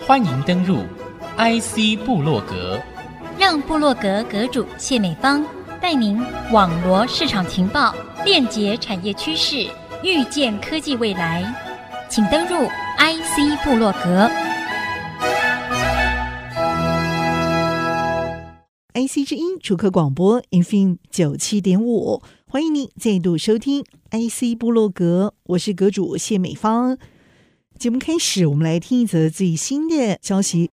欢迎登入 IC 部落格，让部落格阁主谢美芳带您网罗市场情报，链接产业趋势，预见科技未来。请登入 IC 部落格。IC 之音主客广播 FM 九七点五，欢迎您再度收听 IC 部落格，我是阁主谢美芳。节目开始，我们来听一则最新的消息。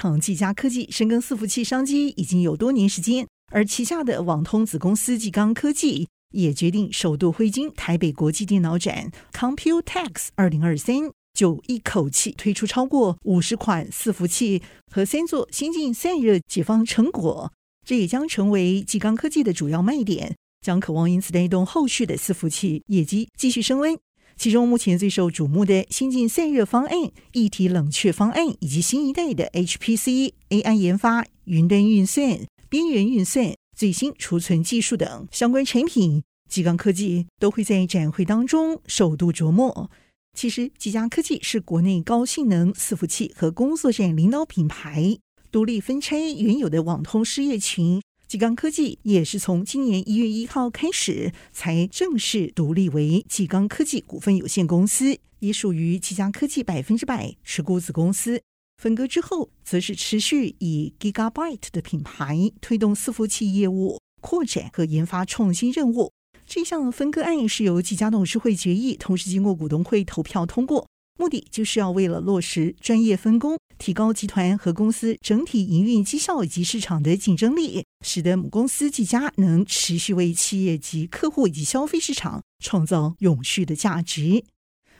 厂技嘉科技深耕伺服器商机已经有多年时间，而旗下的网通子公司技刚科技也决定首度挥金台北国际电脑展 Computex 二零二三，就一口气推出超过五十款伺服器和三座先进散热解方成果，这也将成为技刚科技的主要卖点，将可望因此带动后续的伺服器业绩继续升温。其中目前最受瞩目的先进散热方案、一体冷却方案，以及新一代的 HPC、AI 研发、云端运算、边缘运算、最新储存技术等相关产品，技刚科技都会在展会当中首度着墨。其实，技嘉科技是国内高性能伺服器和工作站领导品牌，独立分拆原有的网通事业群。技刚科技也是从今年一月一号开始才正式独立为技刚科技股份有限公司，也属于技嘉科技百分之百持股子公司。分割之后，则是持续以 Gigabyte 的品牌推动伺服器业务扩展和研发创新任务。这项分割案是由技嘉董事会决议，同时经过股东会投票通过。目的就是要为了落实专业分工，提高集团和公司整体营运绩效以及市场的竞争力，使得母公司技嘉能持续为企业及客户以及消费市场创造永续的价值。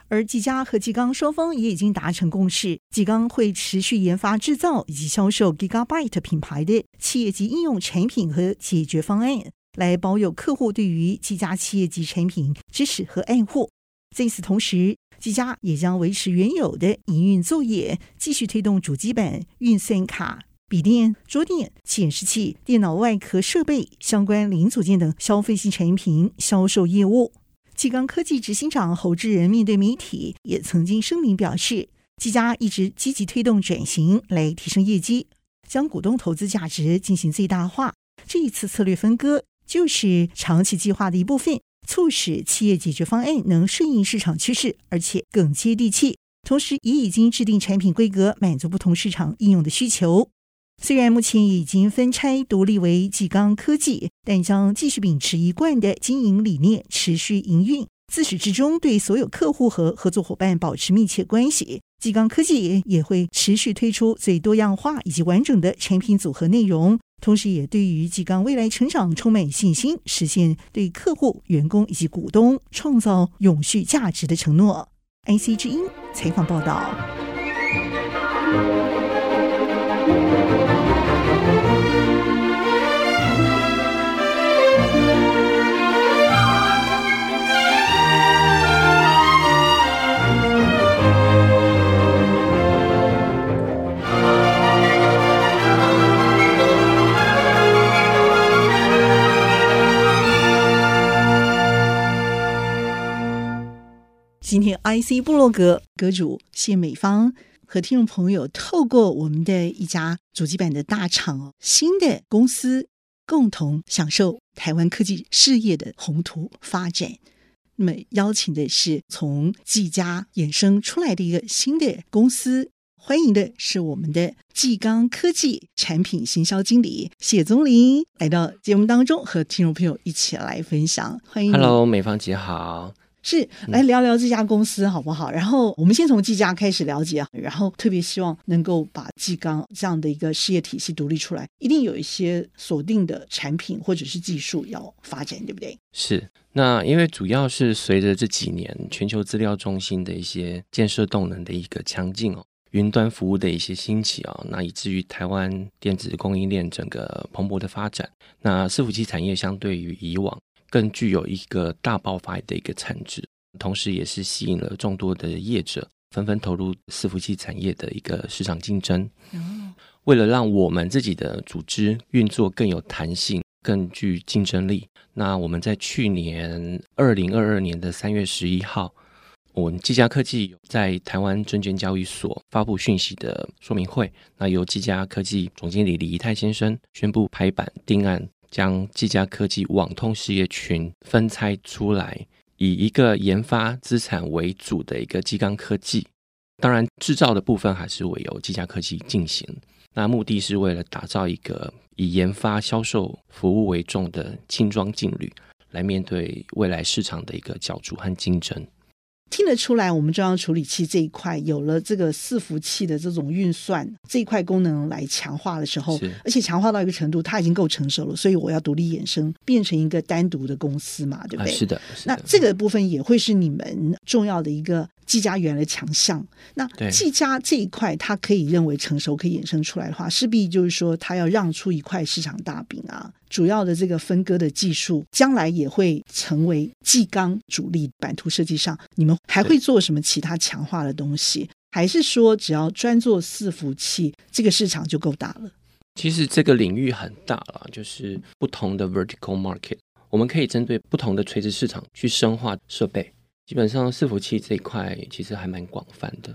而技嘉和技刚双方也已经达成共识，技刚会持续研发制造以及销售 Gigabyte 品牌的企业级应用产品和解决方案，来保有客户对于技嘉企业级产品支持和爱护。在此同时，技嘉也将维持原有的营运作业，继续推动主机板、运算卡、笔电、桌垫、显示器、电脑外壳设备相关零组件等消费性产品销售业务。技刚科技执行长侯志仁面对媒体也曾经声明表示，技嘉一直积极推动转型来提升业绩，将股东投资价值进行最大化。这一次策略分割就是长期计划的一部分。促使企业解决方案能顺应市场趋势，而且更接地气。同时，也已经制定产品规格，满足不同市场应用的需求。虽然目前已经分拆独立为技刚科技，但将继续秉持一贯的经营理念，持续营运。自始至终，对所有客户和合作伙伴保持密切关系。技刚科技也会持续推出最多样化以及完整的产品组合内容。同时，也对于济钢未来成长充满信心，实现对客户、员工以及股东创造永续价值的承诺。IC 之音采访报道。，IC 部落格阁主谢美芳和听众朋友透过我们的一家主机板的大厂新的公司，共同享受台湾科技事业的宏图发展。那么，邀请的是从技嘉衍生出来的一个新的公司，欢迎的是我们的技刚科技产品行销经理谢宗林来到节目当中，和听众朋友一起来分享。欢迎，Hello，美芳姐好。是来聊聊这家公司好不好？然后我们先从技嘉开始了解啊，然后特别希望能够把技钢这样的一个事业体系独立出来，一定有一些锁定的产品或者是技术要发展，对不对？是。那因为主要是随着这几年全球资料中心的一些建设动能的一个强劲哦，云端服务的一些兴起啊，那以至于台湾电子供应链整个蓬勃的发展，那伺服器产业相对于以往。更具有一个大爆发的一个产值，同时也是吸引了众多的业者纷纷投入伺服器产业的一个市场竞争。为了让我们自己的组织运作更有弹性、更具竞争力，那我们在去年二零二二年的三月十一号，我们技嘉科技在台湾证券交易所发布讯息的说明会，那由技嘉科技总经理李仪泰先生宣布拍板定案。将技嘉科技网通事业群分拆出来，以一个研发资产为主的一个技钢科技，当然制造的部分还是委由技嘉科技进行。那目的是为了打造一个以研发、销售、服务为重的轻装劲旅，来面对未来市场的一个角逐和竞争。听得出来，我们中央处理器这一块有了这个伺服器的这种运算这一块功能来强化的时候，而且强化到一个程度，它已经够成熟了，所以我要独立衍生，变成一个单独的公司嘛，对不对？啊，是的，是的。那这个部分也会是你们重要的一个。技嘉原来的强项，那技嘉这一块，它可以认为成熟，可以衍生出来的话，势必就是说，它要让出一块市场大饼啊。主要的这个分割的技术，将来也会成为技钢主力版图设计上。你们还会做什么其他强化的东西？还是说，只要专做伺服器，这个市场就够大了？其实这个领域很大了，就是不同的 vertical market，我们可以针对不同的垂直市场去深化设备。基本上伺服器这一块其实还蛮广泛的，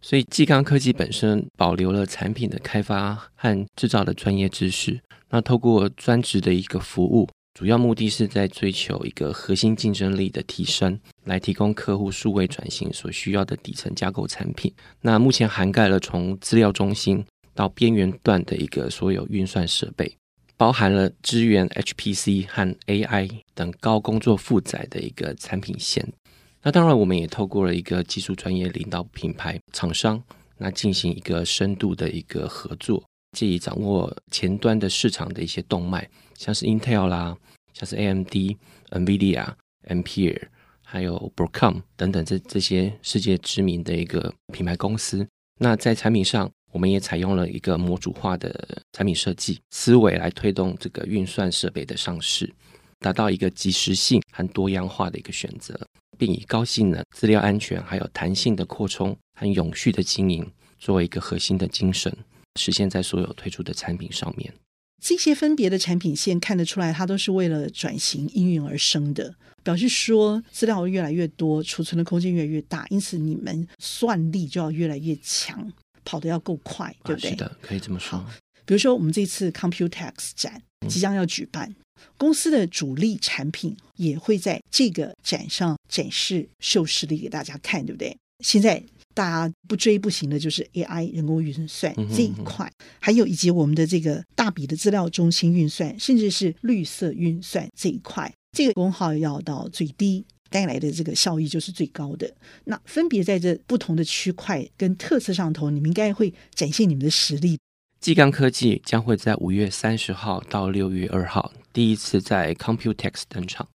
所以技钢科技本身保留了产品的开发和制造的专业知识。那透过专职的一个服务，主要目的是在追求一个核心竞争力的提升，来提供客户数位转型所需要的底层架构产品。那目前涵盖了从资料中心到边缘段的一个所有运算设备，包含了支援 HPC 和 AI 等高工作负载的一个产品线。那当然，我们也透过了一个技术专业领导品牌厂商，那进行一个深度的一个合作，借以掌握前端的市场的一些动脉，像是 Intel 啦，像是 AMD、NVIDIA、Ampere，还有 Broadcom 等等这这些世界知名的一个品牌公司。那在产品上，我们也采用了一个模组化的产品设计思维来推动这个运算设备的上市，达到一个即时性和多样化的一个选择。并以高性能、资料安全、还有弹性的扩充和永续的经营作为一个核心的精神，实现在所有推出的产品上面。这些分别的产品线看得出来，它都是为了转型应运而生的，表示说资料越来越多，储存的空间越来越大，因此你们算力就要越来越强，跑得要够快，对不对？啊，是的，可以这么说。比如说，我们这次 Computex 展即将要举办。嗯公司的主力产品也会在这个展上展示、秀实力给大家看，对不对？现在大家不追不行的就是 AI 人工运算这一块，还有以及我们的这个大笔的资料中心运算，甚至是绿色运算这一块，这个功耗要到最低，带来的这个效益就是最高的。那分别在这不同的区块跟特色上头，你们应该会展现你们的实力。技钢科技将会在五月三十号到六月二号第一次在 Computex 登场，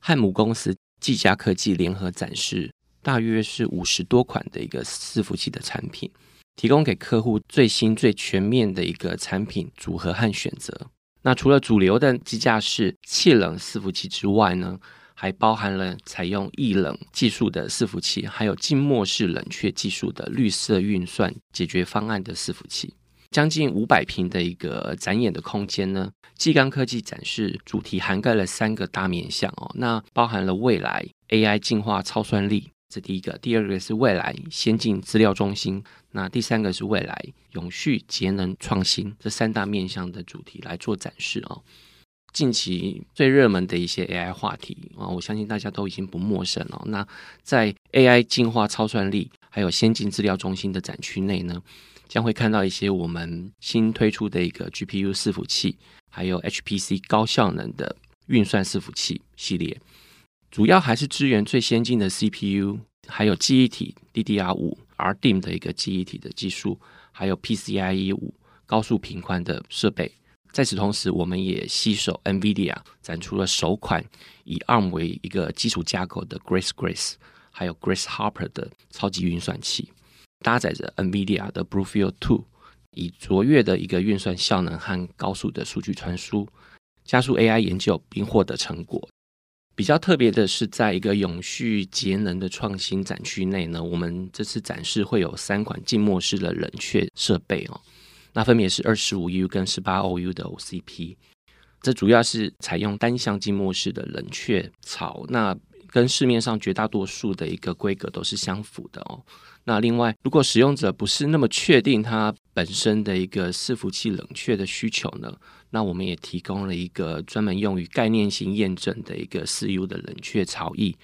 和母公司技嘉科技联合展示，大约是五十多款的一个伺服器的产品，提供给客户最新最全面的一个产品组合和选择。那除了主流的机架式气冷伺服器之外呢，还包含了采用液冷技术的伺服器，还有静默式冷却技术的绿色运算解决方案的伺服器。将近五百平的一个展演的空间呢，技钢科技展示主题涵盖了三个大面向哦，那包含了未来 AI 进化超算力，这第一个；第二个是未来先进资料中心，那第三个是未来永续节能创新，这三大面向的主题来做展示哦。近期最热门的一些 AI 话题啊，我相信大家都已经不陌生了。那在 AI 进化超算力还有先进资料中心的展区内呢，将会看到一些我们新推出的一个 GPU 伺服器，还有 HPC 高效能的运算伺服器系列。主要还是支援最先进的 CPU，还有记忆体 DDR 五 RDIM 的一个记忆体的技术，还有 PCIe 五高速频宽的设备。在此同时，我们也携手 NVIDIA 展出了首款以 ARM 为一个基础架构的 Grace Grace，还有 Grace Hopper 的超级运算器，搭载着 NVIDIA 的 BlueField Two，以卓越的一个运算效能和高速的数据传输，加速 AI 研究并获得成果。比较特别的是，在一个永续节能的创新展区内呢，我们这次展示会有三款静默式的冷却设备哦。那分别是二十五 U 跟十八 OU 的 OCP，这主要是采用单向静默式的冷却槽，那跟市面上绝大多数的一个规格都是相符的哦。那另外，如果使用者不是那么确定它本身的一个伺服器冷却的需求呢，那我们也提供了一个专门用于概念性验证的一个四 U 的冷却槽翼，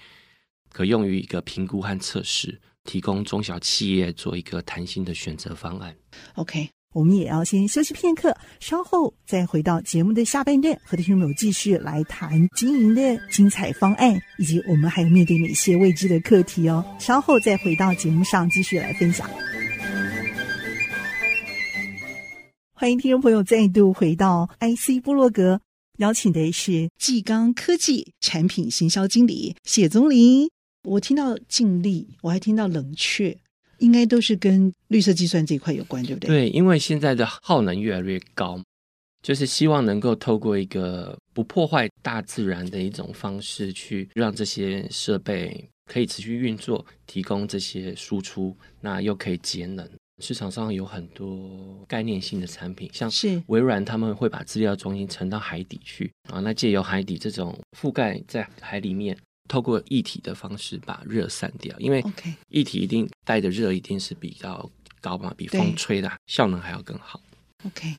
可用于一个评估和测试，提供中小企业做一个弹性的选择方案。OK。我们也要先休息片刻，稍后再回到节目的下半段，和听众朋友继续来谈经营的精彩方案，以及我们还有面对哪些未知的课题哦。稍后再回到节目上继续来分享。欢迎听众朋友再度回到 IC 部落格，邀请的是技刚科技产品行销经理谢宗林。我听到静力，我还听到冷却。应该都是跟绿色计算这一块有关，对不对？对，因为现在的耗能越来越高，就是希望能够透过一个不破坏大自然的一种方式，去让这些设备可以持续运作，提供这些输出，那又可以节能。市场上有很多概念性的产品，像是微软，他们会把资料中心沉到海底去啊，那借由海底这种覆盖在海里面。透过液体的方式把热散掉，因为液体一定带的热一定是比较高嘛，比风吹的效能还要更好。OK，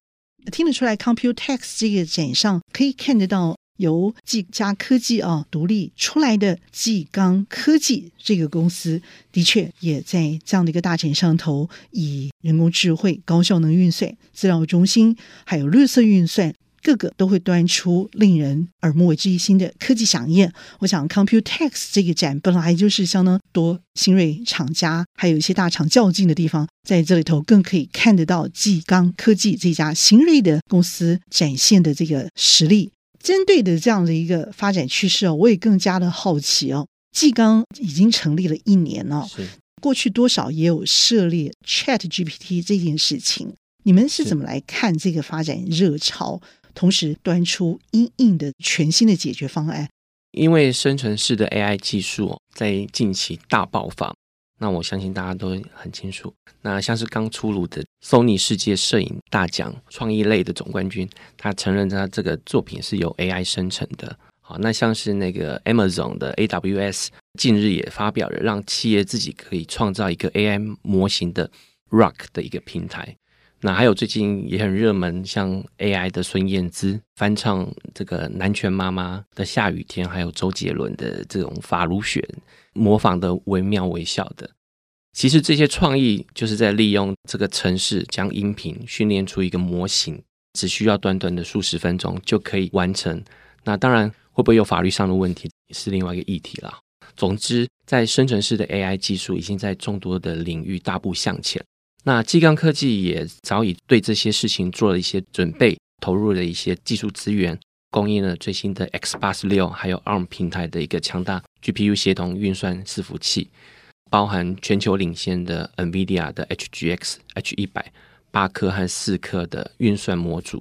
听得出来，Computex 这个展上可以看得到由技嘉科技啊独立出来的技刚科技这个公司，的确也在这样的一个大展上头，以人工智慧、高效能运算、资料中心，还有绿色运算。个个都会端出令人耳目为之一新的科技饗宴。我想，Computex 这个展本来就是相当多新锐厂家，还有一些大厂较劲的地方，在这里头更可以看得到纪刚科技这家新锐的公司展现的这个实力。针对的这样的一个发展趋势哦，我也更加的好奇哦。纪刚已经成立了一年了，是过去多少也有涉猎 ChatGPT 这件事情，你们是怎么来看这个发展热潮？同时端出因应的全新的解决方案，因为生成式的 AI 技术在近期大爆发，那我相信大家都很清楚。那像是刚出炉的 Sony 世界摄影大奖创意类的总冠军，他承认他这个作品是由 AI 生成的。好，那像是那个 Amazon 的 AWS 近日也发表了让企业自己可以创造一个 AI 模型的 Rock 的一个平台。那还有最近也很热门，像 AI 的孙燕姿翻唱这个南拳妈妈的下雨天，还有周杰伦的这种发如雪，模仿的惟妙惟肖的。其实这些创意就是在利用这个程式将音频训练出一个模型，只需要短短的数十分钟就可以完成。那当然会不会有法律上的问题是另外一个议题了。总之，在生成式的 AI 技术已经在众多的领域大步向前。那基刚科技也早已对这些事情做了一些准备，投入了一些技术资源，供应了最新的 X 八十六还有 ARM 平台的一个强大 GPU 协同运算伺服器，包含全球领先的 NVIDIA 的 HGX H 一百八颗和四颗的运算模组，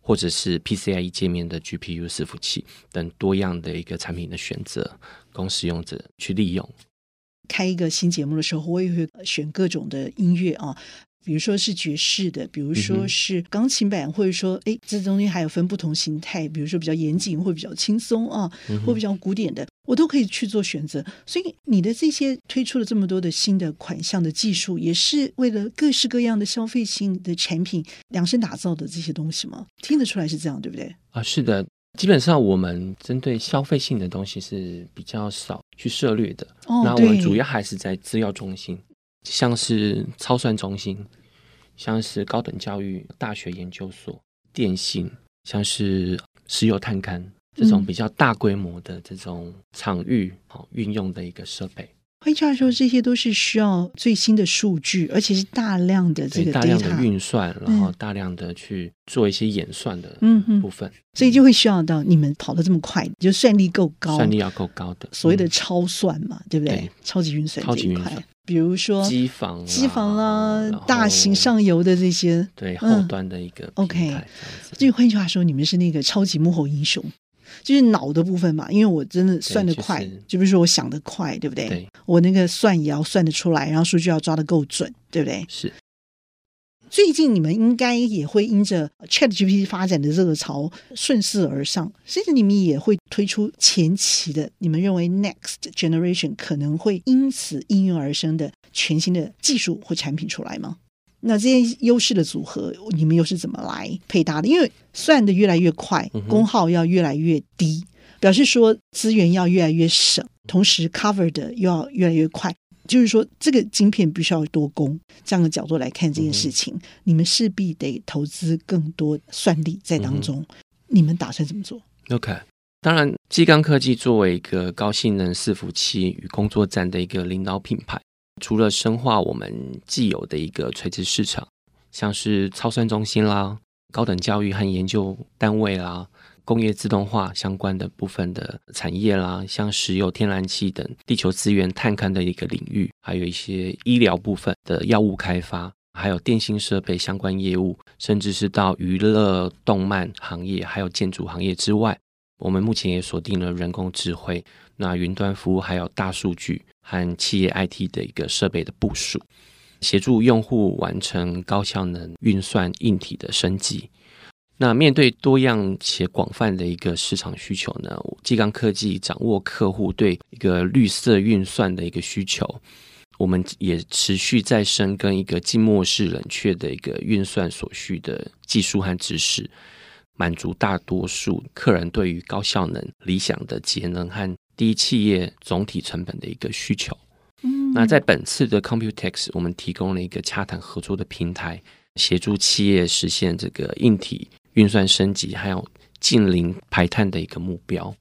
或者是 PCIe 界面的 GPU 伺服器等多样的一个产品的选择，供使用者去利用。开一个新节目的时候，我也会选各种的音乐啊，比如说是爵士的，比如说是钢琴版，或者说哎，这中间还有分不同形态，比如说比较严谨或比较轻松啊，或比较古典的，我都可以去做选择。所以你的这些推出了这么多的新的款项的技术，也是为了各式各样的消费性的产品量身打造的这些东西吗？听得出来是这样，对不对？啊，是的。基本上，我们针对消费性的东西是比较少去涉猎的。哦，那我们主要还是在资料中心，像是超算中心，像是高等教育大学研究所、电信，像是石油探勘这种比较大规模的这种场域好运用的一个设备。换句话说，这些都是需要最新的数据，而且是大量的这个大量的运算，然后大量的去做一些演算的部分，嗯、所以就会需要到你们跑得这么快，就算力够高，算力要够高的，所谓的超算嘛，嗯、对不对？对超级运算，超级运算，比如说机房、机房啦，大型上游的这些，对后端的一个、嗯、OK。所以换句话说，你们是那个超级幕后英雄。就是脑的部分嘛，因为我真的算得快，就是、就比如说我想得快，对不对？对，我那个算也要算得出来，然后数据要抓得够准，对不对？是。最近你们应该也会因着 ChatGPT 发展的热潮顺势而上，甚至你们也会推出前期的你们认为 Next Generation 可能会因此应运而生的全新的技术或产品出来吗？那这些优势的组合，你们又是怎么来配搭的？因为算的越来越快，功耗要越来越低，表示说资源要越来越省，同时 cover 的又要越来越快，就是说这个晶片必须要多工。这样的角度来看这件事情，你们势必得投资更多算力在当中。你们打算怎么做？OK，当然，基刚科技作为一个高性能伺服器与工作站的一个领导品牌。除了深化我们既有的一个垂直市场，像是超算中心啦、高等教育和研究单位啦、工业自动化相关的部分的产业啦，像石油、天然气等地球资源探勘的一个领域，还有一些医疗部分的药物开发，还有电信设备相关业务，甚至是到娱乐动漫行业，还有建筑行业之外，我们目前也锁定了人工智慧、那云端服务，还有大数据。和企业 IT 的一个设备的部署，协助用户完成高效能运算硬体的升级。那面对多样且广泛的一个市场需求呢，基刚科技掌握客户对一个绿色运算的一个需求，我们也持续在深耕一个静默式冷却的一个运算所需的技术和知识，满足大多数客人对于高效能、理想的节能和低企业总体成本的一个需求。嗯，那在本次的 Computex，我们提供了一个洽谈合作的平台，协助企业实现这个硬体运算升级，还有近零排碳的一个目标。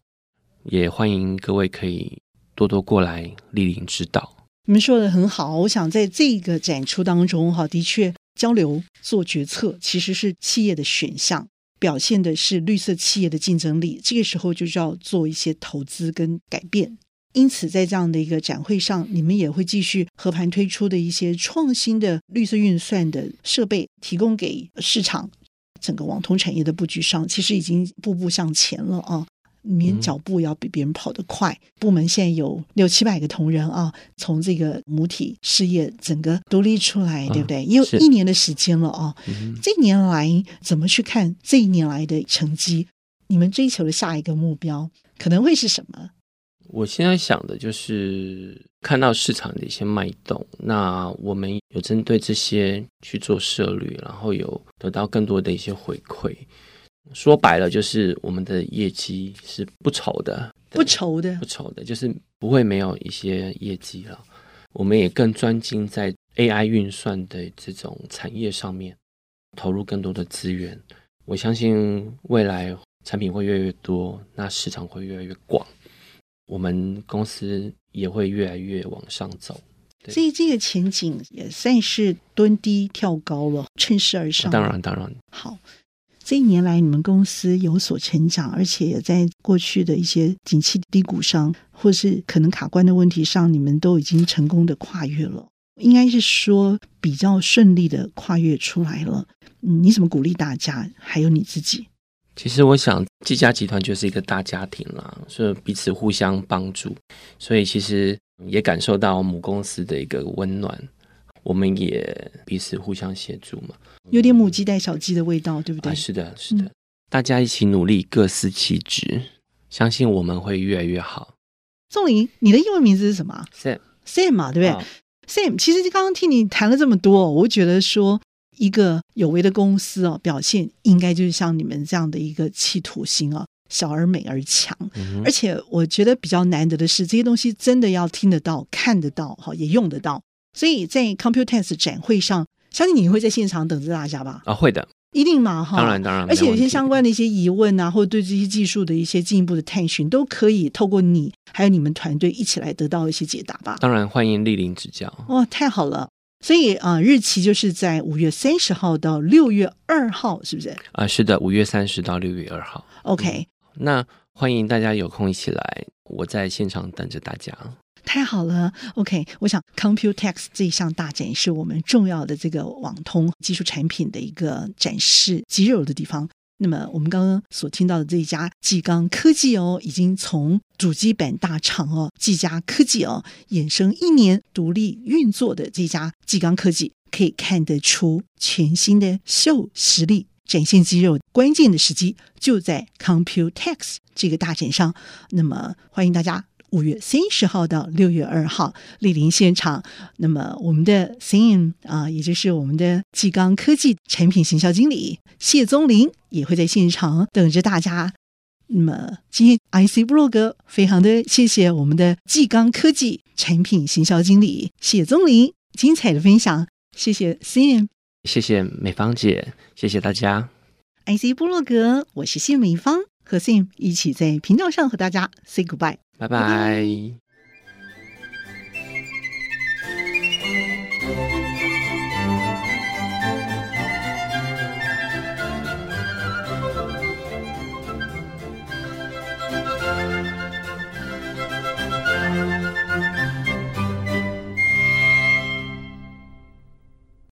也欢迎各位可以多多过来莅临指导。你们说的很好，我想在这个展出当中，哈，的确交流做决策其实是企业的选项。表现的是绿色企业的竞争力，这个时候就是要做一些投资跟改变。因此，在这样的一个展会上，你们也会继续和盘推出的一些创新的绿色运算的设备，提供给市场。整个网通产业的布局上，其实已经步步向前了啊。你们脚步要比别人跑得快。嗯、部门现在有六七百个同仁啊，从这个母体事业整个独立出来，对不对？也有一年的时间了啊。嗯、这一年来怎么去看这一年来的成绩？你们追求的下一个目标可能会是什么？我现在想的就是看到市场的一些脉动，那我们有针对这些去做涉猎，然后有得到更多的一些回馈。说白了，就是我们的业绩是不愁的，不愁的，不愁的，就是不会没有一些业绩了。我们也更专精在 AI 运算的这种产业上面，投入更多的资源。我相信未来产品会越来越多，那市场会越来越广，我们公司也会越来越往上走。所以这个前景也算是蹲低跳高了，趁势而上。当然，当然，好。这一年来，你们公司有所成长，而且也在过去的一些景气低谷上，或是可能卡关的问题上，你们都已经成功的跨越了。应该是说比较顺利的跨越出来了。嗯，你怎么鼓励大家？还有你自己？其实我想，技嘉集团就是一个大家庭啦，所以彼此互相帮助，所以其实也感受到母公司的一个温暖。我们也彼此互相协助嘛，有点母鸡带小鸡的味道，对不对？啊，是的，是的，嗯，大家一起努力，各司其职，相信我们会越来越好。宋林，你的英文名字是什么？Sam，Sam 嘛，对不对？哦，Sam，其实刚刚听你谈了这么多，我觉得说一个有为的公司哦，表现应该就是像你们这样的一个企图心啊，小而美而强。嗯，而且我觉得比较难得的是，这些东西真的要听得到、看得到，哈，也用得到。所以在 Computex 展会上，相信你会在现场等着大家吧？啊，会的。一定嘛哈，当然当然，而且有些相关的一些疑问啊，或者对这些技术的一些进一步的探寻，都可以透过你还有你们团队一起来得到一些解答吧。当然欢迎莅临指教。哦，太好了，所以啊、呃，日期就是在五月三十号到六月二号，是不是？啊、呃，是的，五月三十到六月二号。OK，、嗯、那欢迎大家有空一起来，我在现场等着大家。太好了，OK，我想 Computex 这一项大展是我们重要的这个网通技术产品的一个展示肌肉的地方。那么我们刚刚所听到的这一家技刚科技哦，已经从主机板大厂哦，技嘉科技哦，衍生一年独立运作的这家技刚科技，可以看得出全新的秀实力，展现肌肉。关键的时机就在 Computex 这个大展上。那么欢迎大家。五月三十号到六月二号莅临现场，那么我们的 Sam 啊，也就是我们的技刚科技产品行销经理谢宗林也会在现场等着大家。那么今天 IC 布洛格非常的谢谢我们的技刚科技产品行销经理谢宗林精彩的分享，谢谢 Sam，谢谢美芳姐，谢谢大家。IC 部落格，我是谢美芳，和 Sam 一起在频道上和大家 say goodbye。拜拜。